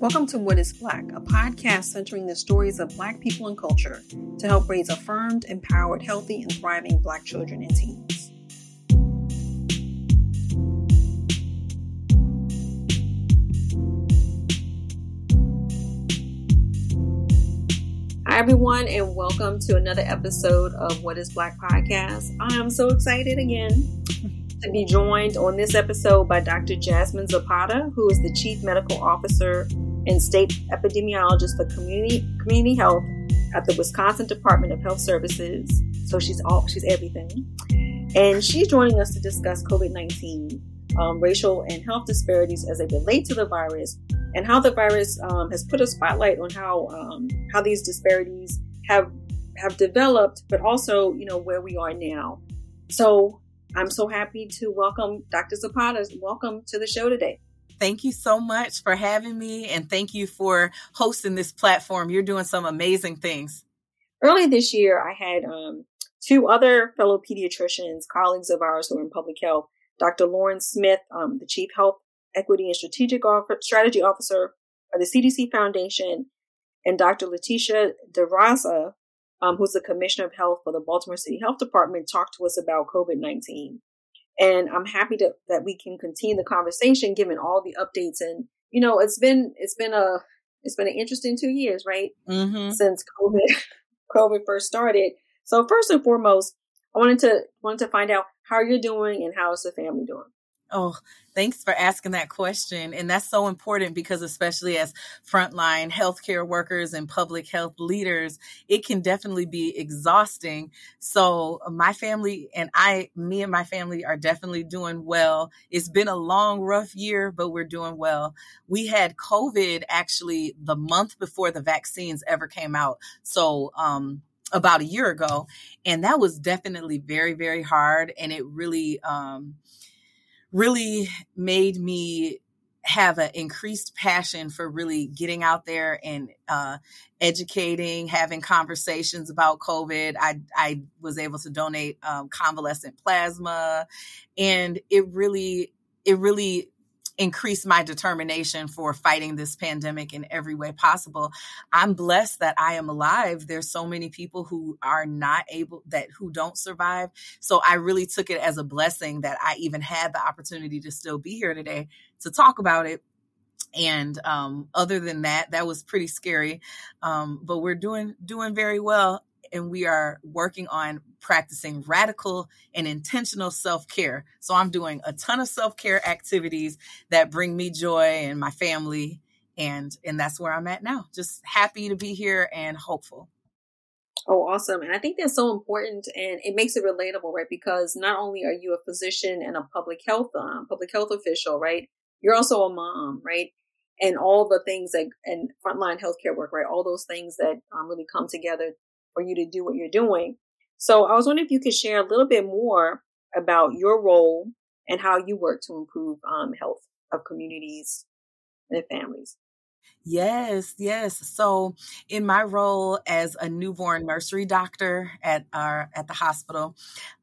Welcome to What is Black, a podcast centering the stories of Black people and culture to help raise affirmed, empowered, healthy, and thriving Black children and teens. Hi, everyone, and welcome to another episode of What is Black podcast. I am so excited again to be joined on this episode by Dr. Jasmine Zapata, who is the Chief Medical Officer and State Epidemiologist for Community Community Health at the Wisconsin Department of Health Services. So she's all she's everything, and she's joining us to discuss COVID nineteen, um, racial and health disparities as they relate to the virus, and how the virus um, has put a spotlight on how um, how these disparities have have developed, but also you know where we are now. So I'm so happy to welcome Dr. Zapata. Welcome to the show today. Thank you so much for having me and thank you for hosting this platform. You're doing some amazing things. Early this year, I had um, two other fellow pediatricians, colleagues of ours who are in public health, Dr. Lauren Smith, um, the Chief Health Equity and Strategic Strategy Officer of the CDC Foundation, and Dr. Letitia Dzirasa, um, who's the Commissioner of Health for the Baltimore City Health Department, talked to us about COVID 19. And I'm happy to, that we can continue the conversation given all the updates. And, you know, it's been, it's been a, it's been an interesting two years, right? Mm-hmm. Since COVID, COVID first started. So first and foremost, I wanted to, wanted to find out how you're doing and how is the family doing? Oh, thanks for asking that question. And that's so important because, especially as frontline healthcare workers and public health leaders, it can definitely be exhausting. So, my family and I, me and my family are definitely doing well. It's been a long, rough year, but we're doing well. We had COVID actually the month before the vaccines ever came out. So, um, about a year ago. And that was definitely very, very hard. And it really, um, really made me have an increased passion for really getting out there and uh, educating, having conversations about COVID. I, I was able to donate um, convalescent plasma, and it really, it really increase my determination for fighting this pandemic in every way possible. I'm blessed that I am alive. There's so many people who are not able that who don't survive. So I really took it as a blessing that I even had the opportunity to still be here today to talk about it and um, other than that that was pretty scary um, but we're doing doing very well and we are working on practicing radical and intentional self care. So I'm doing a ton of self care activities that bring me joy and my family. And, and that's where I'm at now. Just happy to be here and hopeful. Oh, awesome. And I think that's so important and it makes it relatable, right? Because not only are you a physician and a public health, um, public health official, right? You're also a mom, right? And all the things that, and frontline healthcare work, right? All those things that um, really come together for you to do what you're doing. So I was wondering if you could share a little bit more about your role and how you work to improve um, health of communities and families. Yes, yes. So, in my role as a newborn nursery doctor at our at the hospital,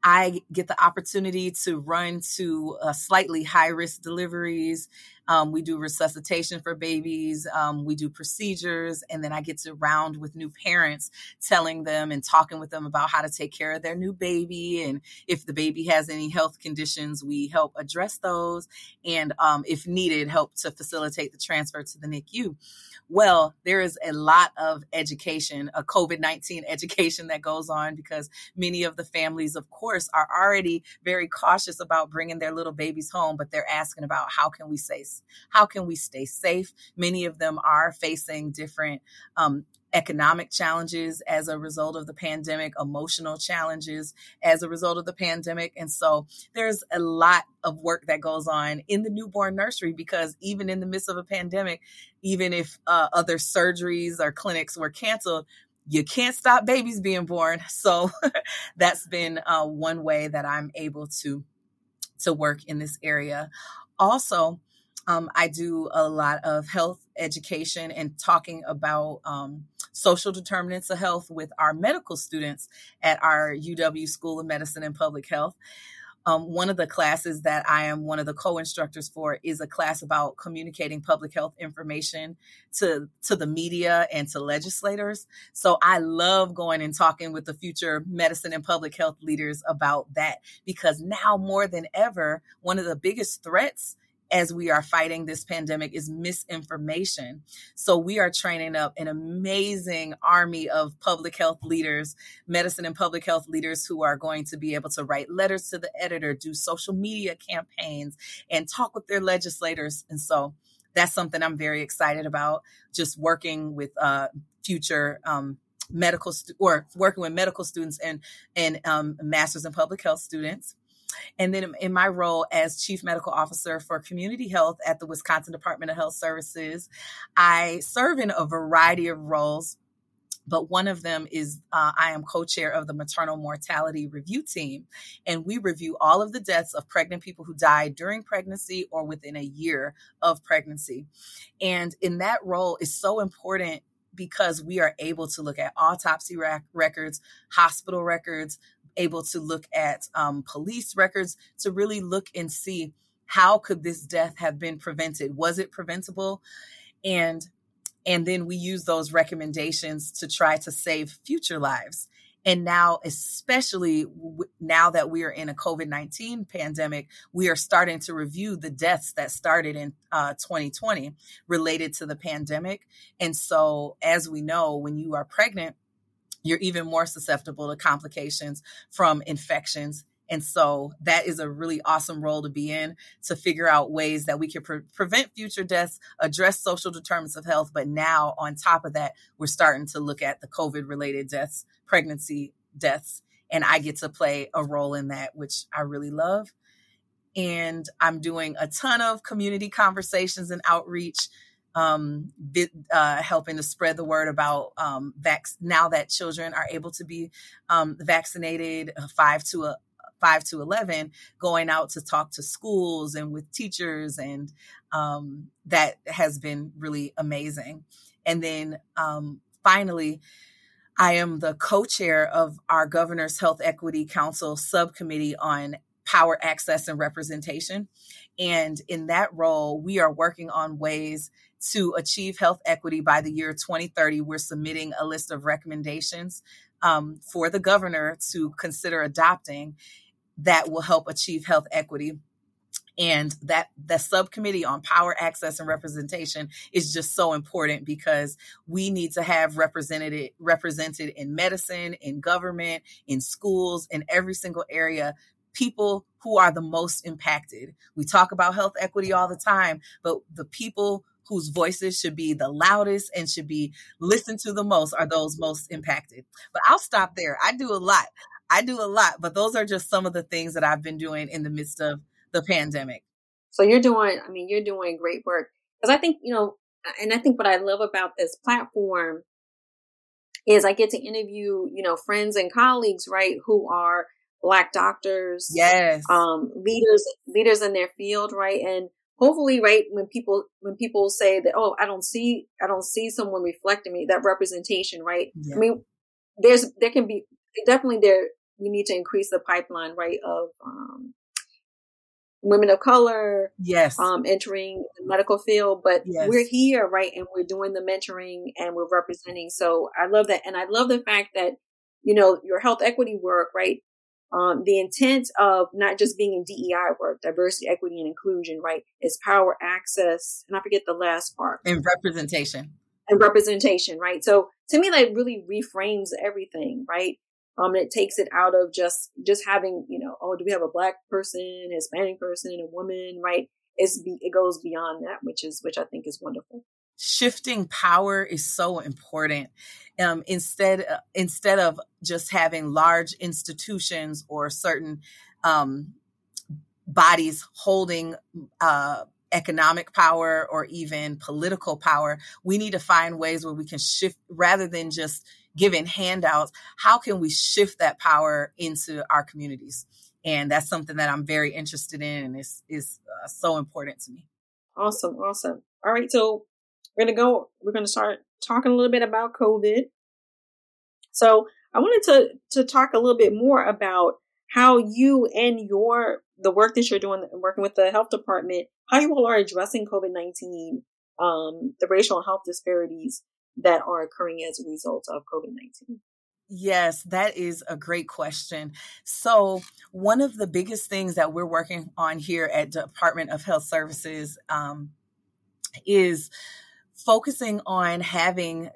I get the opportunity to run to uh, slightly high risk deliveries um, we do resuscitation for babies. Um, we do procedures. And then I get to round with new parents, telling them and talking with them about how to take care of their new baby. And if the baby has any health conditions, we help address those. And um, if needed, help to facilitate the transfer to the NICU. Well, there is a lot of education, a COVID 19 education that goes on because many of the families, of course, are already very cautious about bringing their little babies home, but they're asking about how can we how can we stay safe? Many of them are facing different um, economic challenges as a result of the pandemic, emotional challenges as a result of the pandemic. And so there's a lot of work that goes on in the newborn nursery because even in the midst of a pandemic, even if uh, other surgeries or clinics were canceled, you can't stop babies being born. So that's been uh, one way that I'm able to to work in this area. Also, um, I do a lot of health education and talking about um, social determinants of health with our medical students at our UW School of Medicine and Public Health. Um, one of the classes that I am one of the co-instructors for is a class about communicating public health information to to the media and to legislators. So I love going and talking with the future medicine and public health leaders about that because now more than ever, one of the biggest threats as we are fighting this pandemic is misinformation. So we are training up an amazing army of public health leaders, medicine and public health leaders who are going to be able to write letters to the editor, do social media campaigns, and talk with their legislators. And so that's something I'm very excited about, just working with uh, future um, medical stu- or working with medical students and and um, masters in public health students and then in my role as Chief Medical Officer for Community Health at the Wisconsin Department of Health Services, I serve in a variety of roles but one of them is uh, I am co chair of the maternal mortality review team. And we review all of the deaths of pregnant people who died during pregnancy or within a year of pregnancy. And in that role is so important because we are able to look at autopsy rec- records, hospital records, able to look at um, police records to really look and see how could this death have been prevented? Was it preventable? And and then we use those recommendations to try to save future lives. And now especially w- now that we are in a covid-19 pandemic we are starting to review the deaths that started in uh, 2020 related to the pandemic. And so as we know when you are pregnant you're even more susceptible to complications from infections. And so that is a really awesome role to be in to figure out ways that we can pre- prevent future deaths, address social determinants of health. But now, on top of that, we're starting to look at the COVID related deaths, pregnancy deaths. And I get to play a role in that, which I really love. And I'm doing a ton of community conversations and outreach um, uh, helping to spread the word about um, vac- now that children are able to be um, vaccinated uh, five to a, five to eleven, going out to talk to schools and with teachers, and um, that has been really amazing. And then um, finally. I am the co chair of our Governor's Health Equity Council subcommittee on power, access, and representation. And in that role, we are working on ways to achieve health equity by the year 2030. We're submitting a list of recommendations um, for the governor to consider adopting that will help achieve health equity and that the subcommittee on power access and representation is just so important because we need to have represented represented in medicine in government in schools in every single area people who are the most impacted. We talk about health equity all the time, but the people whose voices should be the loudest and should be listened to the most are those most impacted. But I'll stop there. I do a lot. I do a lot, but those are just some of the things that I've been doing in the midst of the pandemic. So you're doing, I mean, you're doing great work. Because I think, you know, and I think what I love about this platform is I get to interview, you know, friends and colleagues, right, who are black doctors, yes, um, leaders, leaders in their field, right, and hopefully, right, when people when people say that, oh, I don't see, I don't see someone reflecting me, that representation, right? Yeah. I mean, there's there can be definitely there. We need to increase the pipeline, right, of um, women of color, yes, um, entering the medical field. But yes. we're here, right, and we're doing the mentoring and we're representing. So I love that, and I love the fact that you know your health equity work, right, um, the intent of not just being in DEI work, diversity, equity, and inclusion, right, is power, access, and I forget the last part. And representation. And representation, right? So to me, that really reframes everything, right? Um, and it takes it out of just just having, you know, oh, do we have a black person, Hispanic person, a woman, right? It's be, it goes beyond that, which is which I think is wonderful shifting power is so important. Um, instead, uh, instead of just having large institutions or certain um, bodies holding uh, economic power or even political power, we need to find ways where we can shift rather than just giving handouts. How can we shift that power into our communities? And that's something that I'm very interested in and is is uh, so important to me. Awesome, awesome. All right, so we're to go, we're to start talking a little bit about COVID. So I wanted to, to talk a little bit more about how you and your the work that you're doing, working with the health department, how you all are addressing COVID nineteen, um, the racial health disparities that are occurring as a result of COVID nineteen. Yes, that is a great question. So, one of the biggest things that we're working on here at Department of Health Services um, is focusing on having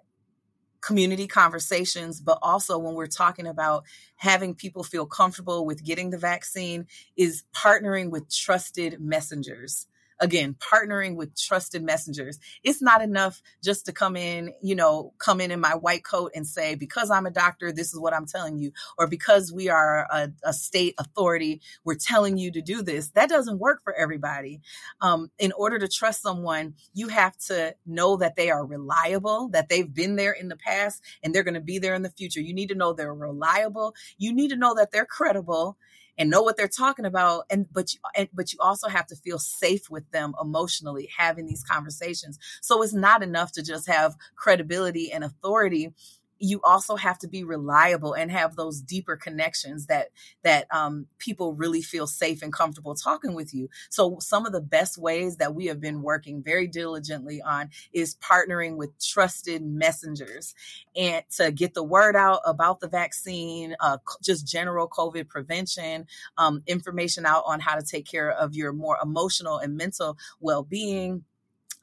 community conversations, but also when we're talking about having people feel comfortable with getting the vaccine, is partnering with trusted messengers again, partnering with trusted messengers. It's not enough just to come in, you know, come in in my white coat and say, because I'm a doctor, this is what I'm telling you, or because we are a, a state authority, we're telling you to do this. That doesn't work for everybody. Um, in order to trust someone, you have to know that they are reliable, that they've been there in the past and they're going to be there in the future. You need to know they're reliable. You need to know that they're credible and know what they're talking about and but you and, but you also have to feel safe with them emotionally having these conversations. So it's not enough to just have credibility and authority you also have to be reliable and have those deeper connections that that um, people really feel safe and comfortable talking with you. So some of the best ways that we have been working very diligently on is partnering with trusted messengers and to get the word out about the vaccine uh, just general covid prevention um, information out on how to take care of your more emotional and mental well-being.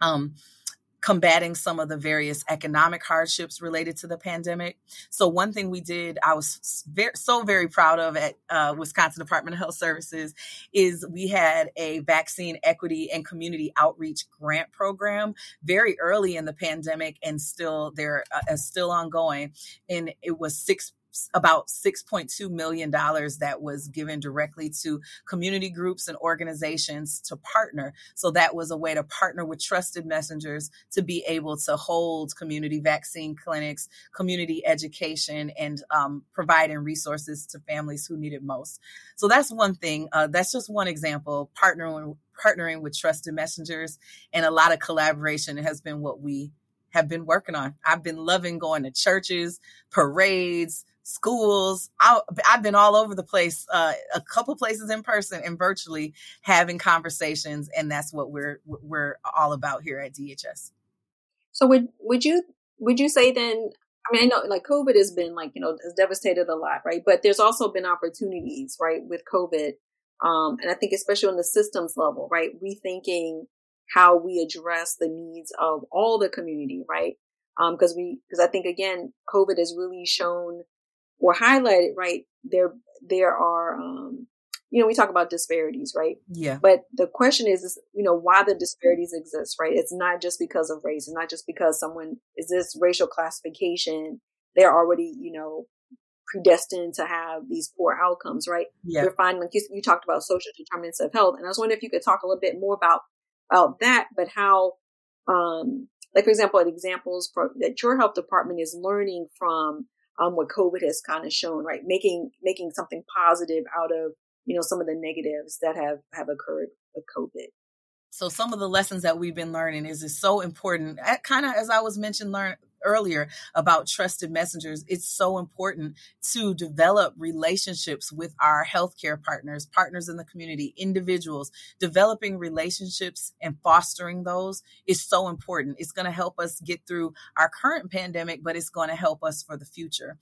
Um, combating some of the various economic hardships related to the pandemic. So one thing we did, I was very, so very proud of at uh, Wisconsin Department of Health Services, is we had a vaccine equity and community outreach grant program very early in the pandemic, and still there uh, still ongoing. And it was six about $6.2 million that was given directly to community groups and organizations to partner. So that was a way to partner with trusted messengers to be able to hold community vaccine clinics, community education, and um, providing resources to families who need it most. So that's one thing. Uh, that's just one example. Partnering partnering with trusted messengers and a lot of collaboration has been what we have been working on. I've been loving going to churches, parades, schools. I, have been all over the place, uh, a couple places in person and virtually having conversations, and that's what we're we're all about here at DHS. So would would you would you say then? I mean, I know like COVID has been like you know has devastated a lot, right? But there's also been opportunities, right, with COVID, um, and I think especially on the systems level, right, rethinking how we address the needs of all the community, right? Because um, we because I think again, COVID has really shown or highlighted, right, there there are um, you know, we talk about disparities, right? Yeah. But the question is, is, you know, why the disparities exist, right? It's not just because of race. It's not just because someone is this racial classification. They're already, you know, predestined to have these poor outcomes, right? Yeah. We're finding, like you, you talked about social determinants of health. And I was wondering if you could talk a little bit more about, about that, but how, um, like, for example, at examples for, that your health department is learning from um, what COVID has kind of shown, right? Making making something positive out of you know some of the negatives that have have occurred with COVID. So some of the lessons that we've been learning is is so important. Kind of as I was mentioned, learn earlier about trusted messengers, it's so important to develop relationships with our healthcare partners, partners in the community, individuals. Developing relationships and fostering those is so important. It's going to help us get through our current pandemic, but it's going to help us for the future.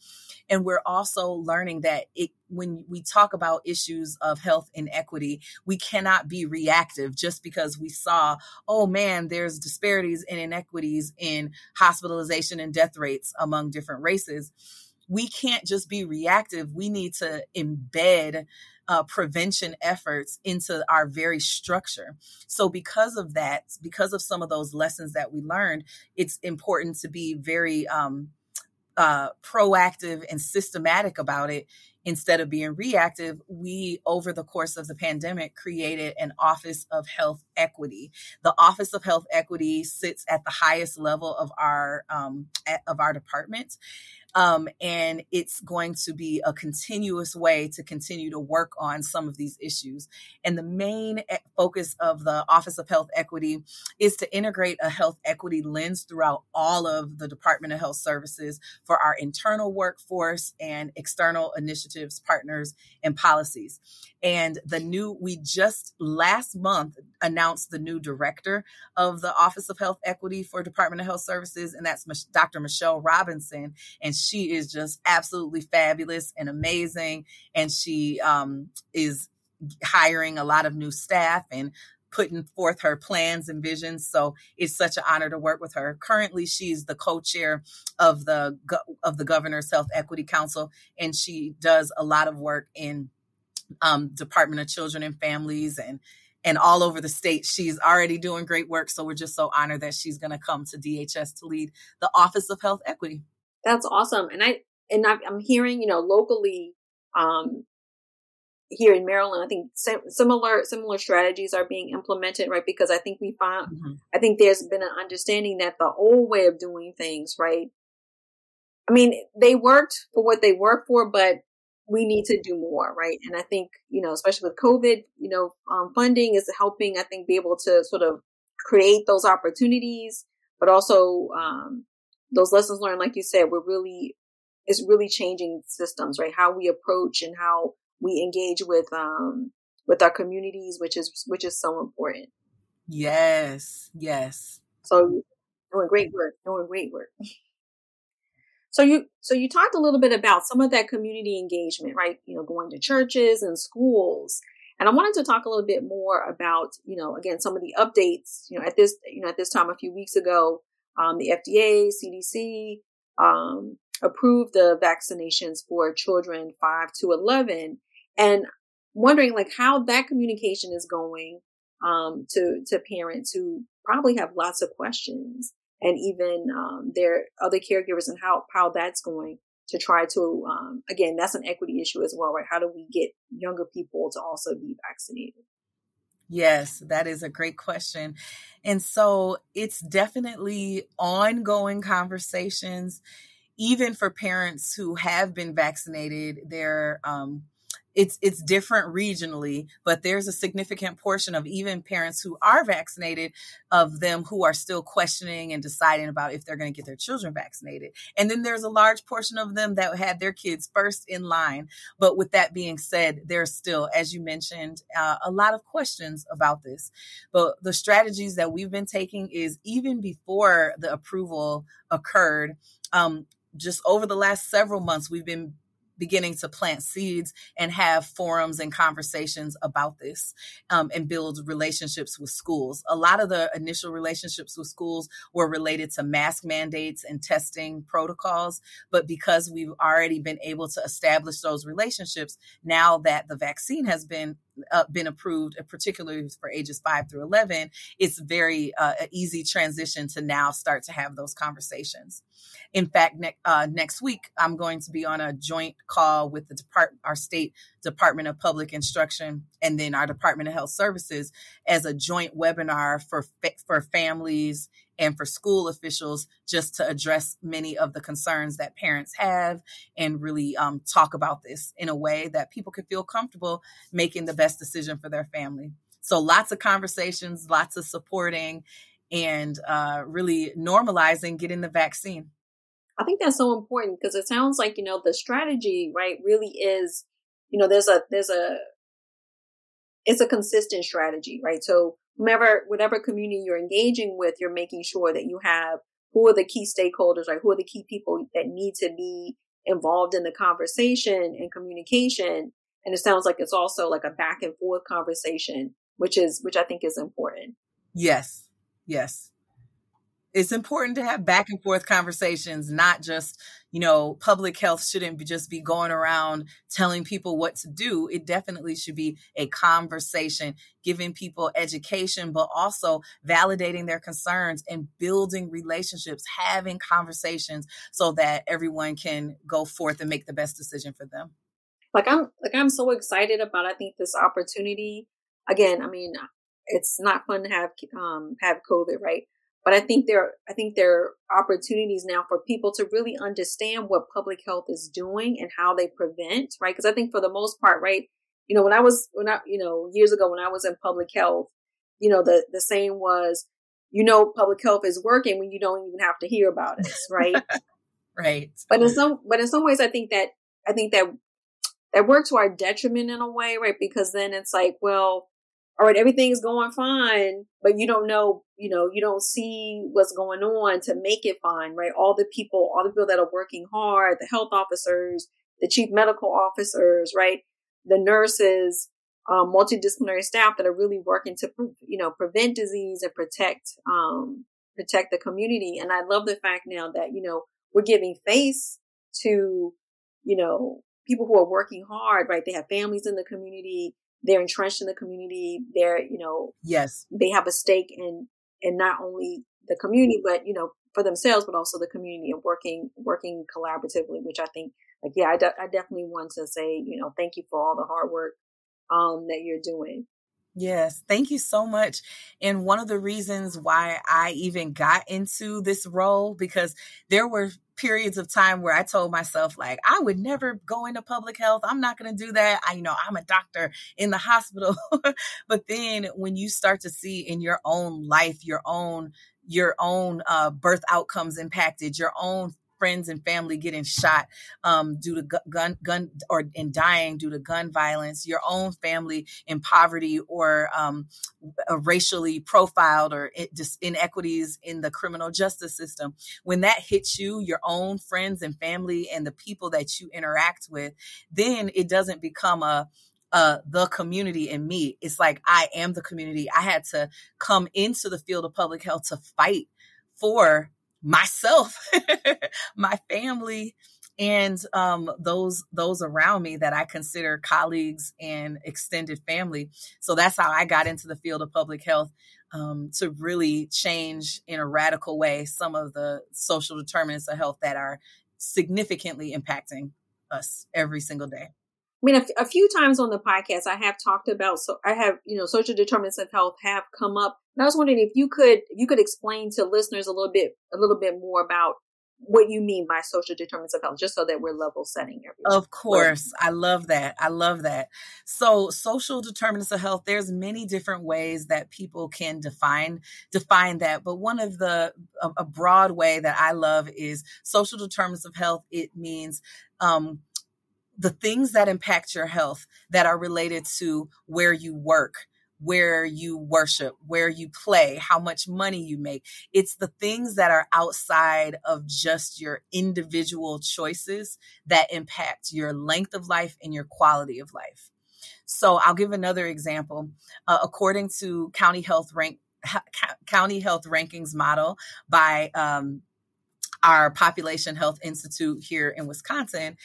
And we're also learning that it when we talk about issues of health inequity, we cannot be reactive just because we saw, oh man, there's disparities and inequities in hospitalization and death rates among different races. We can't just be reactive. We need to embed uh, prevention efforts into our very structure. So, because of that, because of some of those lessons that we learned, it's important to be very um, uh, proactive and systematic about it instead of being reactive, we, over the course of the pandemic, created an Office of Health Equity. The Office of Health Equity sits at the highest level of our um, of our department. Um, and it's going to be a continuous way to continue to work on some of these issues. And the main focus of the Office of Health Equity is to integrate a health equity lens throughout all of the Department of Health Services for our internal workforce and external initiatives initiatives, partners, and policies. And the new, we just last month announced the new director of the Office of Health Equity for Department of Health Services, and that's Dr. Michelle Robinson. And she is just absolutely fabulous and amazing. And she um, is hiring a lot of new staff and putting forth her plans and visions. So it's such an honor to work with her. Currently, she's the co-chair of the of the Governor's Health Equity Council, and she does a lot of work in um, Department of Children and Families and and all over the state. She's already doing great work. So we're just so honored that she's going to come to DHS to lead the Office of Health Equity. That's awesome. And I and I'm hearing, you know, locally, um, here in Maryland, I think similar similar strategies are being implemented, right? Because I think we found, mm-hmm. I think there's been an understanding that the old way of doing things, right? I mean, they worked for what they worked for, but we need to do more, right? And I think you know, especially with COVID, you know, um, funding is helping. I think be able to sort of create those opportunities, but also um, those lessons learned, like you said, we're really is really changing systems, right? How we approach and how we engage with um with our communities, which is which is so important. Yes, yes. So doing great work, doing great work. So you so you talked a little bit about some of that community engagement, right? You know, going to churches and schools. And I wanted to talk a little bit more about, you know, again, some of the updates, you know, at this, you know, at this time a few weeks ago, um, the FDA, CDC, um, approved the vaccinations for children 5 to 11 and wondering like how that communication is going um, to to parents who probably have lots of questions and even um, their other caregivers and how how that's going to try to um, again that's an equity issue as well right how do we get younger people to also be vaccinated Yes, that is a great question. And so it's definitely ongoing conversations, even for parents who have been vaccinated. They're um, it's it's different regionally, but there's a significant portion of even parents who are vaccinated of them who are still questioning and deciding about if they're going to get their children vaccinated. And then there's a large portion of them that had their kids first in line. But with that being said, there's still, as you mentioned, uh, a lot of questions about this. But the strategies that we've been taking is even before the approval occurred, um, just over the last several months, we've been beginning to plant seeds and have forums and conversations about this um, and build relationships with schools. A lot of the initial relationships with schools were related to mask mandates and testing protocols. But because we've already been able to establish those relationships, now that the vaccine has been uh, been approved, particularly for ages five through 11, it's very uh, easy transition to now start to have those conversations. In fact, ne- uh, next week, I'm going to be on a joint call with the depart- our state Department of Public Instruction and then our Department of Health Services as a joint webinar for, fa- for families and for school officials just to address many of the concerns that parents have and really um, talk about this in a way that people can feel comfortable making the best decision for their family. So lots of conversations, lots of supporting, and uh, really normalizing getting the vaccine. I think that's so important because it sounds like you know the strategy, right, really is, you know, there's a there's a it's a consistent strategy, right? So whomever, whatever community you're engaging with, you're making sure that you have who are the key stakeholders, right? Who are the key people that need to be involved in the conversation and communication. And it sounds like it's also like a back and forth conversation, which is, which I think is important. Yes. Yes it's important to have back and forth conversations, not just, you know, public health shouldn't be just be going around telling people what to do. It definitely should be a conversation, giving people education, but also validating their concerns and building relationships, having conversations so that everyone can go forth and make the best decision for them. Like I'm like I'm so excited about I think this opportunity. Again, I mean, it's not fun to have um have COVID, right? But I think there, I think there are opportunities now for people to really understand what public health is doing and how they prevent, right? Because I think for the most part, right, you know, when I was, when I, you know, years ago when I was in public health, you know, the, the saying was, you know, public health is working when you don't even have to hear about it, right? right. But in some, but in some ways, I think that, I think that that work to our detriment in a way, right? Because then it's like, well, all right, everything's going fine, but you don't know, you know, you don't see what's going on to make it fine, right? All the people, all the people that are working hard, the health officers, the chief medical officers, right? The nurses, um, multidisciplinary staff that are really working to, you know, prevent disease and protect, um, protect the community. And I love the fact now that, you know, we're giving face to, you know, people who are working hard, right? They have families in the community. They're entrenched in the community. They're, you know, yes, they have a stake in, in not only the community, but, you know, for themselves, but also the community and working, working collaboratively, which I think, like, yeah, I, de- I definitely want to say, you know, thank you for all the hard work, um, that you're doing. Yes, thank you so much. And one of the reasons why I even got into this role, because there were periods of time where I told myself, like, I would never go into public health. I'm not going to do that. I, you know, I'm a doctor in the hospital. but then when you start to see in your own life, your own your own uh, birth outcomes impacted, your own friends and family getting shot um, due to gun gun or and dying due to gun violence, your own family in poverty or um, racially profiled or inequities in the criminal justice system. When that hits you, your own friends and family and the people that you interact with, then it doesn't become a uh, the community and me. It's like I am the community. I had to come into the field of public health to fight for myself, my family, and um, those those around me that I consider colleagues and extended family. So that's how I got into the field of public health um, to really change in a radical way some of the social determinants of health that are significantly impacting us every single day. I mean, a, few times on the podcast, I have talked about, so I have, you know, social determinants of health have come up. And I was wondering if you could, you could explain to listeners a little bit, a little bit more about what you mean by social determinants of health, just so that we're level setting everything. Of course. I love that. I love that. So social determinants of health, there's many different ways that people can define, define that. But one of the, a broad way that I love is social determinants of health. It means, um, the things that impact your health that are related to where you work, where you worship, where you play, how much money you make. It's the things that are outside of just your individual choices that impact your length of life and your quality of life. So I'll give another example. Uh, according to County Health Rank County Health Rankings model by um, our Population Health Institute here in Wisconsin,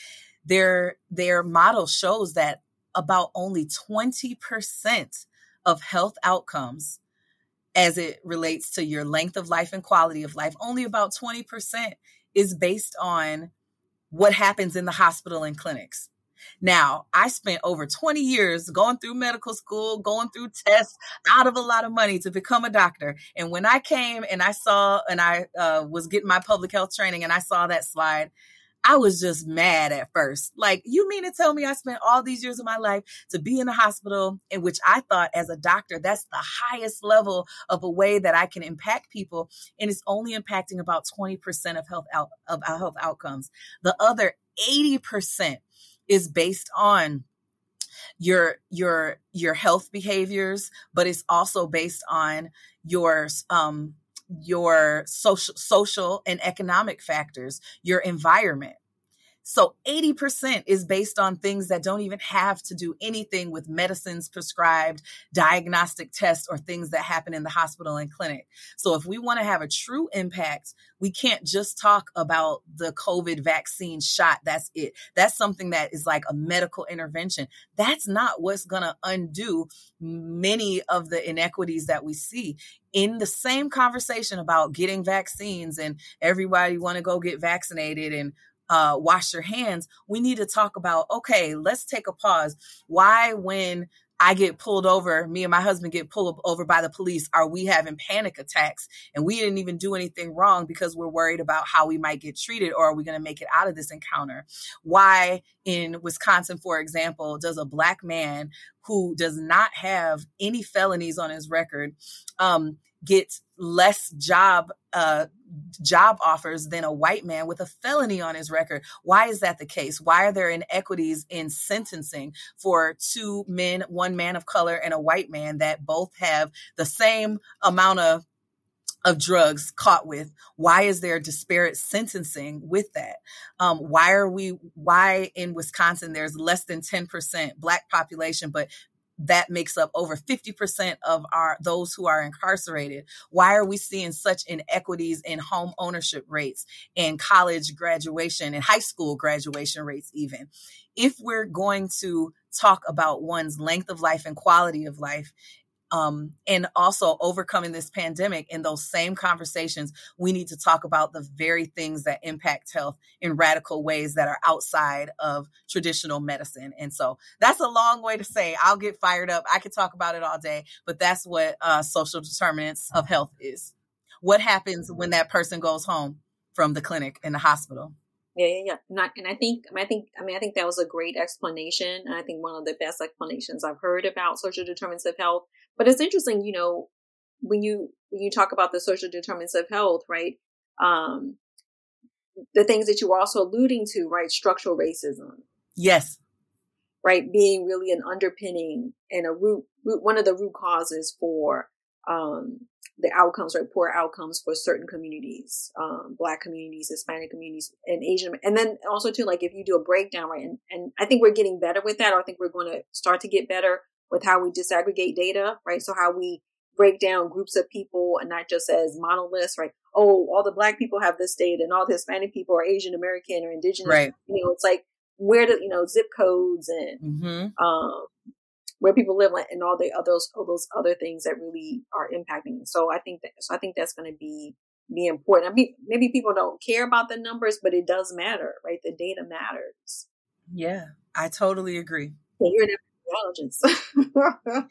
their their model shows that about only 20% of health outcomes as it relates to your length of life and quality of life only about 20% is based on what happens in the hospital and clinics now, I spent over 20 years going through medical school, going through tests, out of a lot of money to become a doctor. And when I came and I saw, and I uh, was getting my public health training and I saw that slide, I was just mad at first. Like, you mean to tell me I spent all these years of my life to be in a hospital in which I thought as a doctor, that's the highest level of a way that I can impact people. And it's only impacting about 20% of health out of health outcomes. The other 80% is based on your your your health behaviors but it's also based on your um your social social and economic factors, your environment. So 80% is based on things that don't even have to do anything with medicines prescribed, diagnostic tests, or things that happen in the hospital and clinic. So if we want to have a true impact, we can't just talk about the COVID vaccine shot. That's it. That's something that is like a medical intervention. That's not what's going to undo many of the inequities that we see in the same conversation about getting vaccines and everybody want to go get vaccinated and uh, wash your hands, we need to talk about okay, let's take a pause. Why, when I get pulled over, me and my husband get pulled over by the police, are we having panic attacks? And we didn't even do anything wrong because we're worried about how we might get treated or are we going to make it out of this encounter? Why, in Wisconsin, for example, does a black man who does not have any felonies on his record um, get less job uh, job offers than a white man with a felony on his record. Why is that the case? Why are there inequities in sentencing for two men, one man of color and a white man that both have the same amount of of drugs caught with why is there disparate sentencing with that um, why are we why in wisconsin there's less than 10% black population but that makes up over 50% of our those who are incarcerated. Why are we seeing such inequities in home ownership rates and college graduation and high school graduation rates even? If we're going to talk about one's length of life and quality of life um, and also overcoming this pandemic in those same conversations we need to talk about the very things that impact health in radical ways that are outside of traditional medicine. And so that's a long way to say i'll get fired up. I could talk about it all day but that's what uh, social determinants of health is. What happens when that person goes home from the clinic in the hospital yeah, yeah, yeah. Not, and I think, I think, I mean, I think that was a great explanation. And I think one of the best explanations I've heard about social determinants of health. But it's interesting, you know, when you when you talk about the social determinants of health, right? Um, the things that you were also alluding to, right? Structural racism. Yes. Right, being really an underpinning and a root, root one of the root causes for um, the outcomes, right? Poor outcomes for certain communities, um, black communities, Hispanic communities, and Asian. And then also too, like if you do a breakdown, right? And, and I think we're getting better with that, or I think we're going to start to get better with how we disaggregate data, right? So how we break down groups of people and not just as monoliths, right? Oh, all the black people have this data and all the Hispanic people are Asian American or indigenous. Right. You know, it's like where do, you know, zip codes and, mm-hmm. um, where people live and all the others, all those other things that really are impacting. So I think that, so I think that's going to be, be important. I mean, maybe people don't care about the numbers, but it does matter, right? The data matters. Yeah, I totally agree. you're an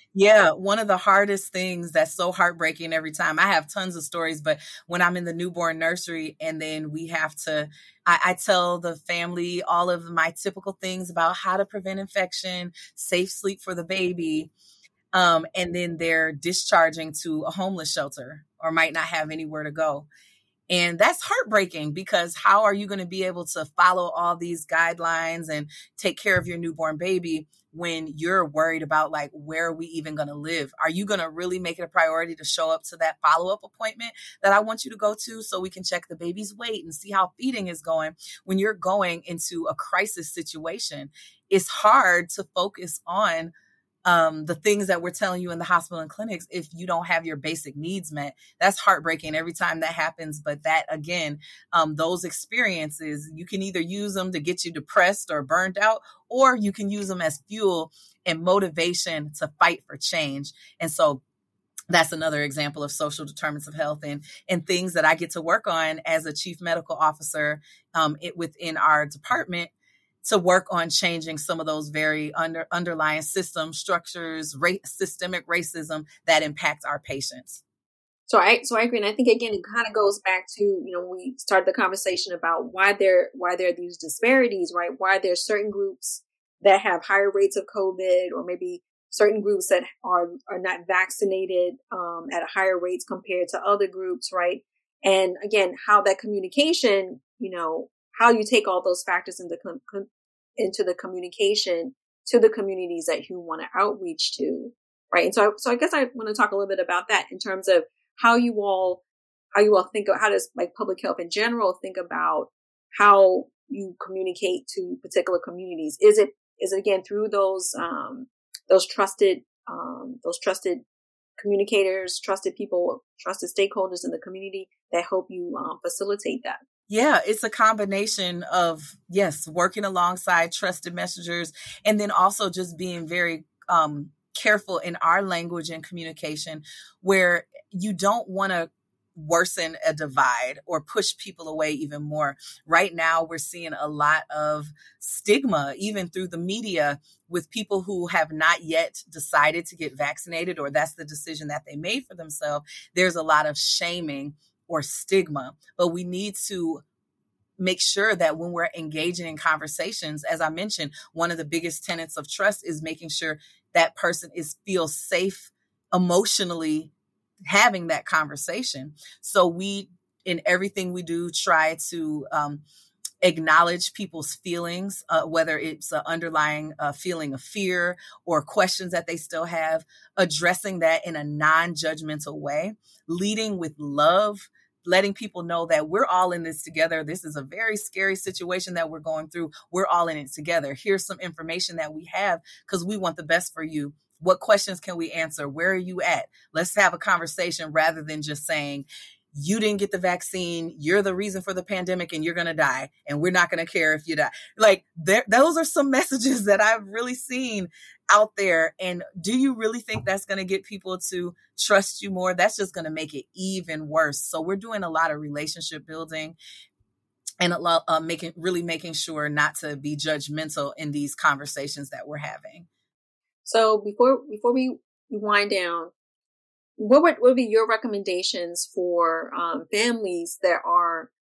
yeah, one of the hardest things that's so heartbreaking every time. I have tons of stories, but when I'm in the newborn nursery and then we have to, I, I tell the family all of my typical things about how to prevent infection, safe sleep for the baby. Um, and then they're discharging to a homeless shelter or might not have anywhere to go. And that's heartbreaking because how are you going to be able to follow all these guidelines and take care of your newborn baby when you're worried about like where are we even going to live? Are you going to really make it a priority to show up to that follow-up appointment that i want you to go to so we can check the baby's weight and see how feeding is going? When you're going into a crisis situation it's hard to focus on um, the things that we're telling you in the hospital and clinics if you don't have your basic needs met. That's heartbreaking every time that happens. But that again, um, those experiences, you can either use them to get you depressed or burned out, or you can use them as fuel and motivation to fight for change. And so that's another example of social determinants of health and and things that I get to work on as a chief medical officer um, it, within our department to work on changing some of those very under, underlying system structures, systemic racism that impacts our patients. So I so I agree, and I think again it kind of goes back to you know we started the conversation about why there why there are these disparities, right? Why there are certain groups that have higher rates of COVID, or maybe certain groups that are are not vaccinated um, at higher rates compared to other groups, right? And again, how that communication, you know, how you take all those factors into com- into the communication to the communities that you want to outreach to, right? And so, so I guess I want to talk a little bit about that in terms of how you all, how you all think of how does like public health in general think about how you communicate to particular communities? Is it is it again through those um, those trusted um, those trusted communicators, trusted people, trusted stakeholders in the community that help you um, facilitate that? Yeah, it's a combination of, yes, working alongside trusted messengers and then also just being very um, careful in our language and communication where you don't want to worsen a divide or push people away even more. Right now, we're seeing a lot of stigma, even through the media, with people who have not yet decided to get vaccinated or that's the decision that they made for themselves. There's a lot of shaming or stigma, but we need to make sure that when we're engaging in conversations, as I mentioned, one of the biggest tenets of trust is making sure that person is feels safe emotionally having that conversation. So we in everything we do try to um, acknowledge people's feelings, uh, whether it's an underlying uh, feeling of fear or questions that they still have, addressing that in a non judgmental way, leading with love. Letting people know that we're all in this together. This is a very scary situation that we're going through. We're all in it together. Here's some information that we have because we want the best for you. What questions can we answer? Where are you at? Let's have a conversation rather than just saying, you didn't get the vaccine you're the reason for the pandemic and you're going to die and we're not going to care if you die like those are some messages that i've really seen out there and do you really think that's going to get people to trust you more? That's just going to make it even worse. So we're doing a lot of relationship building and a lot, uh, making really making sure not to be judgmental in these conversations that we're having. So before before we wind down what would, what would be your recommendations for um, families that are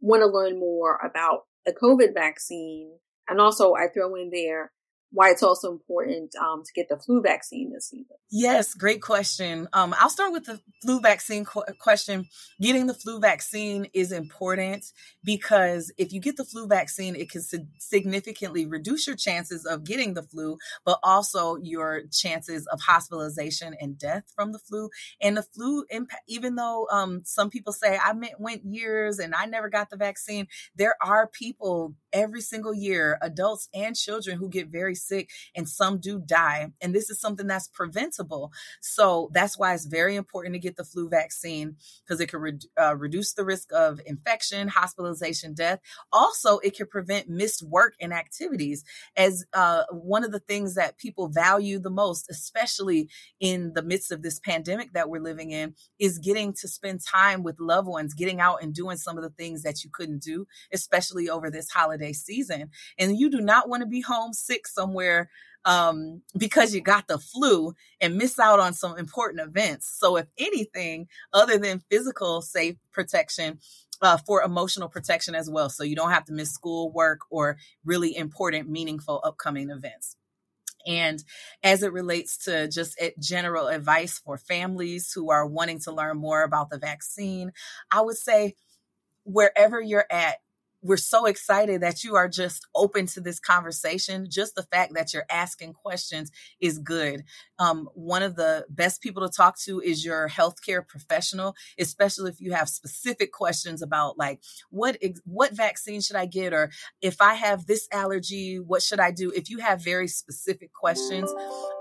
want to learn more about the COVID vaccine? And also, I throw in there why it's also important um, to get the flu vaccine this season. Yes, great question. Um, I'll start with the flu vaccine qu- question. Getting the flu vaccine is important because if you get the flu vaccine, it can significantly reduce your chances of getting the flu, but also your chances of hospitalization and death from the flu. And the flu impact, even though um, some people say I went years and I never got the vaccine, there are people every single year, adults and children, who get very sick and some do die. And this is something that's preventable. So that's why it's very important to get the flu vaccine because it can re- uh, reduce the risk of infection, hospitalization, death. Also, it can prevent missed work and activities as uh, one of the things that people value the most, especially in the midst of this pandemic that we're living in, is getting to spend time with loved ones, getting out and doing some of the things that you couldn't do, especially over this holiday season. And you do not want to be homesick somewhere somewhere um, because you got the flu and miss out on some important events. So, if anything, other than physical safe protection, uh, for emotional protection as well. So, you don't have to miss school, work, or really important, meaningful upcoming events. And as it relates to just general advice for families who are wanting to learn more about the vaccine, I would say wherever you're at, we're so excited that you are just open to this conversation. Just the fact that you're asking questions is good. Um, one of the best people to talk to is your healthcare professional, especially if you have specific questions about like what what vaccine should I get, or if I have this allergy, what should I do? If you have very specific questions,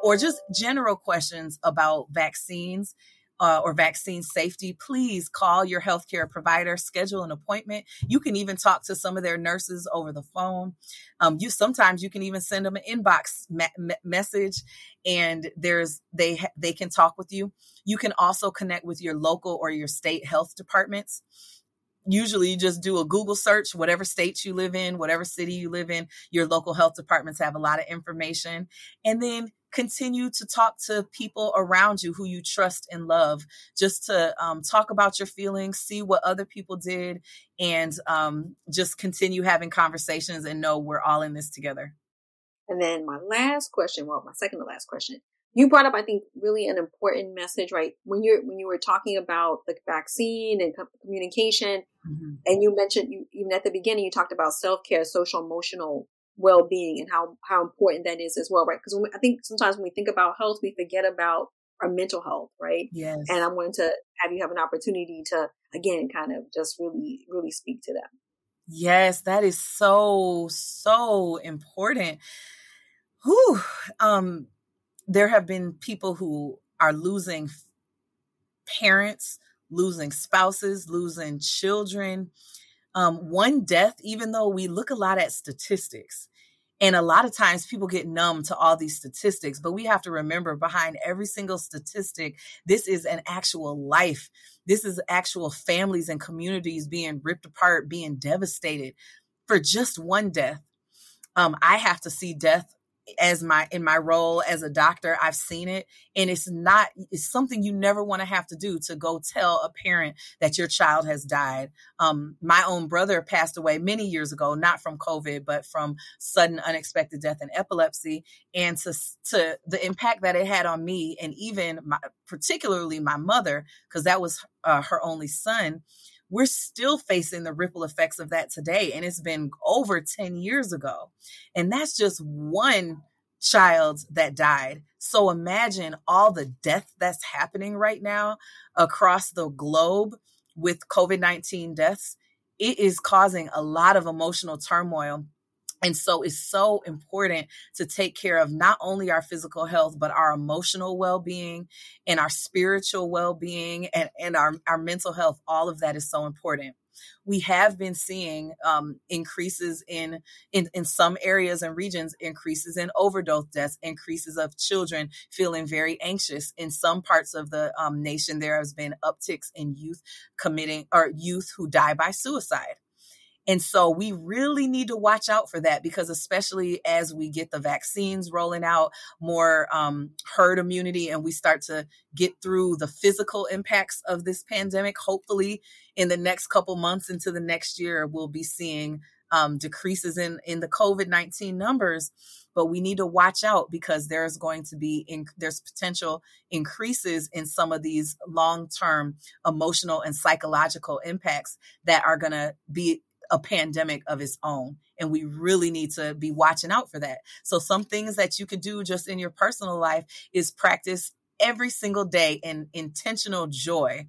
or just general questions about vaccines uh, or vaccine safety, please call your healthcare provider, schedule an appointment. You can even talk to some of their nurses over the phone. Um, you sometimes you can even send them an inbox me- message, and there's they ha- they can talk with you. You can also connect with your local or your state health departments usually you just do a Google search, whatever state you live in, whatever city you live in, your local health departments have a lot of information. And then continue to talk to people around you who you trust and love, just to um, talk about your feelings, see what other people did, and um, just continue having conversations and know we're all in this together. And then my last question, well, my second to last question you brought up, I think, really an important message, right? When you're when you were talking about the vaccine and communication, mm-hmm. and you mentioned you even at the beginning, you talked about self care, social emotional well being, and how how important that is as well, right? Because I think sometimes when we think about health, we forget about our mental health, right? Yes. And I'm going to have you have an opportunity to again, kind of just really really speak to that. Yes, that is so so important. Whew. Um, there have been people who are losing parents, losing spouses, losing children. Um, one death, even though we look a lot at statistics, and a lot of times people get numb to all these statistics, but we have to remember behind every single statistic, this is an actual life. This is actual families and communities being ripped apart, being devastated for just one death. Um, I have to see death as my in my role as a doctor i've seen it and it's not it's something you never want to have to do to go tell a parent that your child has died. Um, my own brother passed away many years ago not from covid but from sudden unexpected death and epilepsy and to to the impact that it had on me and even my, particularly my mother because that was uh, her only son we're still facing the ripple effects of that today. And it's been over 10 years ago. And that's just one child that died. So imagine all the death that's happening right now across the globe with COVID 19 deaths. It is causing a lot of emotional turmoil and so it's so important to take care of not only our physical health, but our emotional well being and our spiritual well being and, and our, our mental health. All of that is so important. We have been seeing um, increases in, in in some areas and regions, increases in overdose deaths, increases of children feeling very anxious. In some parts of the um, nation, there has been upticks in youth committing or youth who die by suicide. And so we really need to watch out for that because, especially as we get the vaccines rolling out, more um, herd immunity, and we start to get through the physical impacts of this pandemic, hopefully in the next couple months into the next year, we'll be seeing um, decreases in, in the COVID 19 numbers. But we need to watch out because there's going to be, in, there's potential increases in some of these long term emotional and psychological impacts that are going to be a pandemic of its own. And we really need to be watching out for that. So, some things that you could do just in your personal life is practice every single day in intentional joy.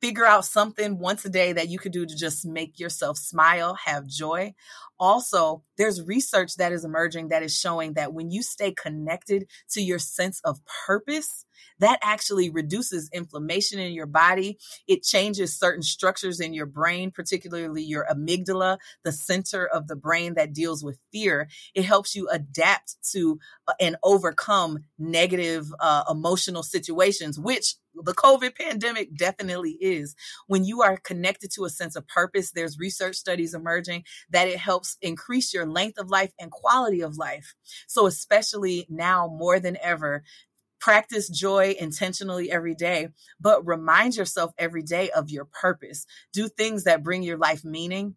Figure out something once a day that you could do to just make yourself smile, have joy. Also, there's research that is emerging that is showing that when you stay connected to your sense of purpose, that actually reduces inflammation in your body. It changes certain structures in your brain, particularly your amygdala, the center of the brain that deals with fear. It helps you adapt to uh, and overcome negative uh, emotional situations, which the COVID pandemic definitely is. When you are connected to a sense of purpose, there's research studies emerging that it helps increase your length of life and quality of life. So, especially now more than ever, Practice joy intentionally every day, but remind yourself every day of your purpose. Do things that bring your life meaning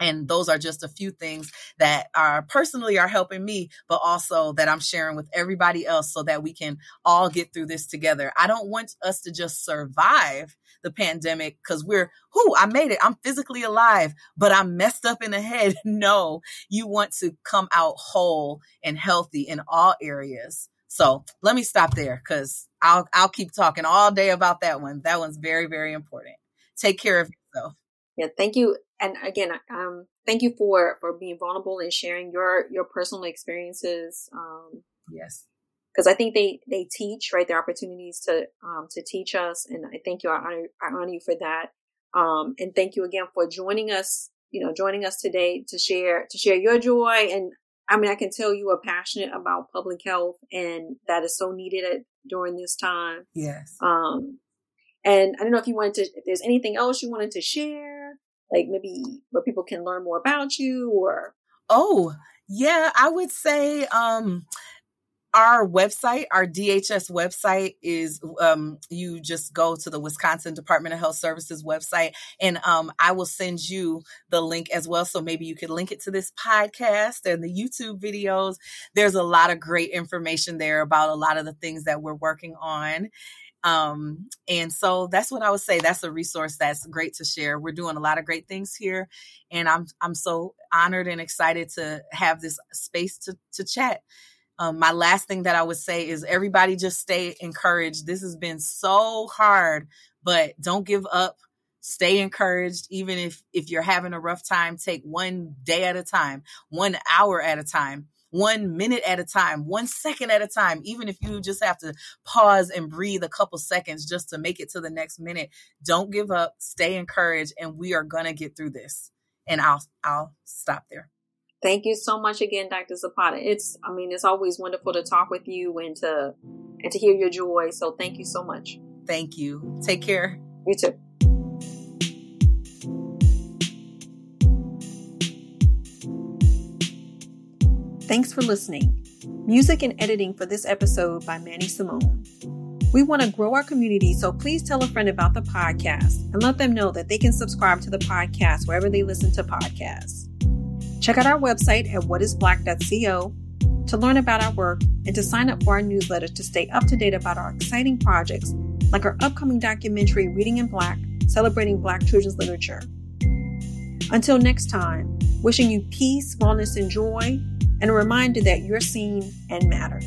and those are just a few things that are personally are helping me but also that i'm sharing with everybody else so that we can all get through this together. I don't want us to just survive the pandemic because we're who i made it. I'm physically alive but i'm messed up in the head. No you want to come out whole and healthy in all areas so let me stop there because I'll I'll keep talking all day about that one. That one's very very important. Take care of yourself. Yeah, thank you. And again, um, thank you for for being vulnerable and sharing your your personal experiences. Um, yes, because I think they they teach right. Their opportunities to um to teach us, and I thank you. I honor I honor you for that. Um, and thank you again for joining us. You know, joining us today to share to share your joy and I mean, I can tell you are passionate about public health and that is so needed at, during this time. Yes. Um, and I don't know if you wanted to, if there's anything else you wanted to share, like maybe where people can learn more about you or. Oh, yeah, I would say, um, our website, our DHS website is um, you just go to the Wisconsin Department of Health Services website, and um, I will send you the link as well. So maybe you could link it to this podcast and the YouTube videos. There's a lot of great information there about a lot of the things that we're working on. Um, and so that's what I would say. That's a resource that's great to share. We're doing a lot of great things here, and I'm I'm so honored and excited to have this space to to chat. Um, my last thing that I would say is everybody just stay encouraged. This has been so hard, but don't give up. Stay encouraged. Even if, if you're having a rough time, take one day at a time, one hour at a time, one minute at a time, one second at a time. Even if you just have to pause and breathe a couple seconds just to make it to the next minute, don't give up. Stay encouraged and we are to get through this. And I'll, I'll stop there. Thank you so much again, Dr. Zapata. It's, I mean, it's always wonderful to talk with you and to, and to hear your joy. So thank you so much. Thank you. Take care. You too. Thanks for listening. Music and editing for this episode by Manny Simone. We want to grow our community, so please tell a friend about the podcast and let them know that they can subscribe to the podcast wherever they listen to podcasts. Check out our website at whatisblack.co to learn about our work and to sign up for our newsletter to stay up to date about our exciting projects like our upcoming documentary Reading in Black, celebrating Black children's literature. Until next time, wishing you peace, wellness, and joy, and a reminder that you're seen and matter.